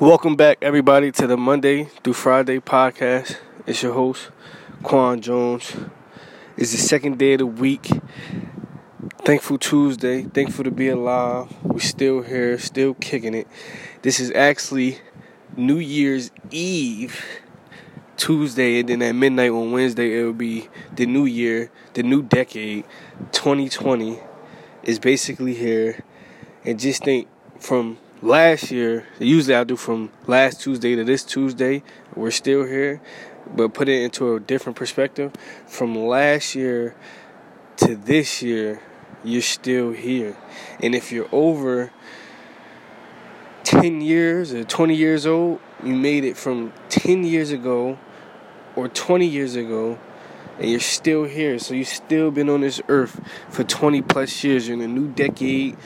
Welcome back, everybody, to the Monday through Friday podcast. It's your host, Quan Jones. It's the second day of the week. Thankful Tuesday. Thankful to be alive. We're still here, still kicking it. This is actually New Year's Eve, Tuesday, and then at midnight on Wednesday, it will be the new year, the new decade, 2020 is basically here. And just think from last year, usually I do from last Tuesday to this Tuesday, we're still here, but put it into a different perspective. From last year to this year, you're still here. And if you're over 10 years or 20 years old, you made it from 10 years ago or 20 years ago and you're still here. So you've still been on this earth for 20 plus years. You're in a new decade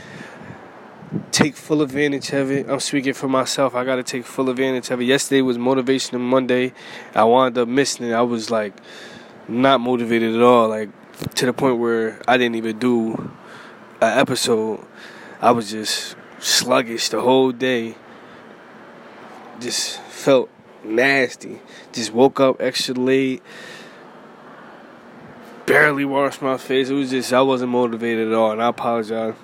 take full advantage of it. I'm speaking for myself. I got to take full advantage of it. Yesterday was Motivation Monday. I wound up missing it. I was like not motivated at all. Like to the point where I didn't even do an episode. I was just sluggish the whole day. Just felt nasty. Just woke up extra late. Barely washed my face. It was just I wasn't motivated at all, and I apologize.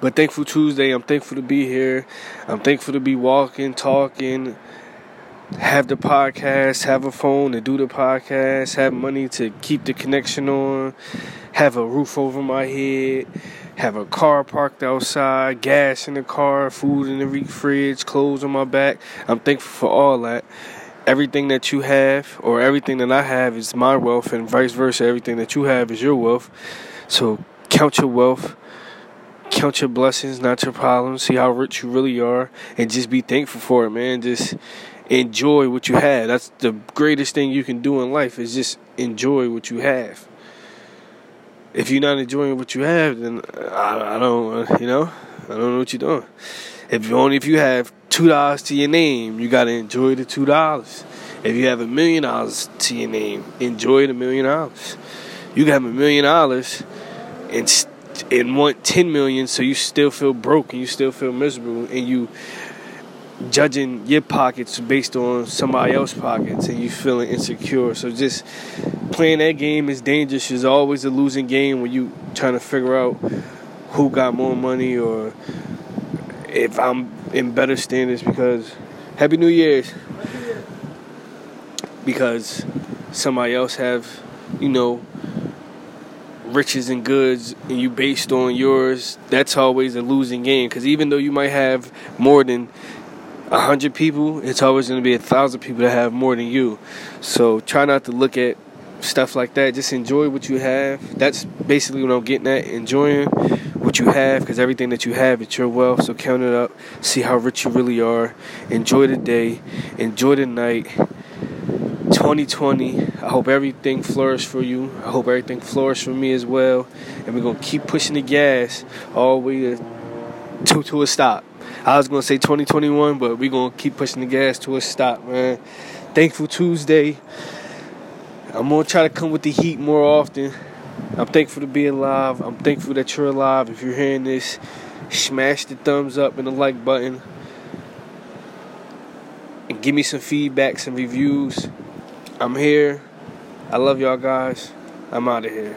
But thankful Tuesday. I'm thankful to be here. I'm thankful to be walking, talking, have the podcast, have a phone to do the podcast, have money to keep the connection on, have a roof over my head, have a car parked outside, gas in the car, food in the fridge, clothes on my back. I'm thankful for all that. Everything that you have, or everything that I have, is my wealth, and vice versa. Everything that you have is your wealth. So count your wealth count your blessings, not your problems. See how rich you really are, and just be thankful for it, man. Just enjoy what you have. That's the greatest thing you can do in life is just enjoy what you have. If you're not enjoying what you have, then I, I don't, you know, I don't know what you're doing. If you only if you have two dollars to your name, you gotta enjoy the two dollars. If you have a million dollars to your name, enjoy the million dollars. You can have a million dollars and and want 10 million so you still feel broke and you still feel miserable and you judging your pockets based on somebody else's pockets and you feeling insecure. So just playing that game is dangerous. It's always a losing game when you trying to figure out who got more money or if i'm in better standards because happy new year's because somebody else have you know riches and goods and you based on yours, that's always a losing game. Because even though you might have more than a hundred people, it's always going to be a thousand people that have more than you. So try not to look at stuff like that. Just enjoy what you have. That's basically what I'm getting at. Enjoying what you have because everything that you have it's your wealth. So count it up. See how rich you really are. Enjoy the day. Enjoy the night. 2020. I hope everything flourishes for you. I hope everything flourishes for me as well. And we're gonna keep pushing the gas all the way to to, to a stop. I was gonna say 2021, but we're gonna keep pushing the gas to a stop, man. Thankful Tuesday. I'm gonna try to come with the heat more often. I'm thankful to be alive. I'm thankful that you're alive. If you're hearing this, smash the thumbs up and the like button. And give me some feedback, some reviews. I'm here. I love y'all guys. I'm out of here.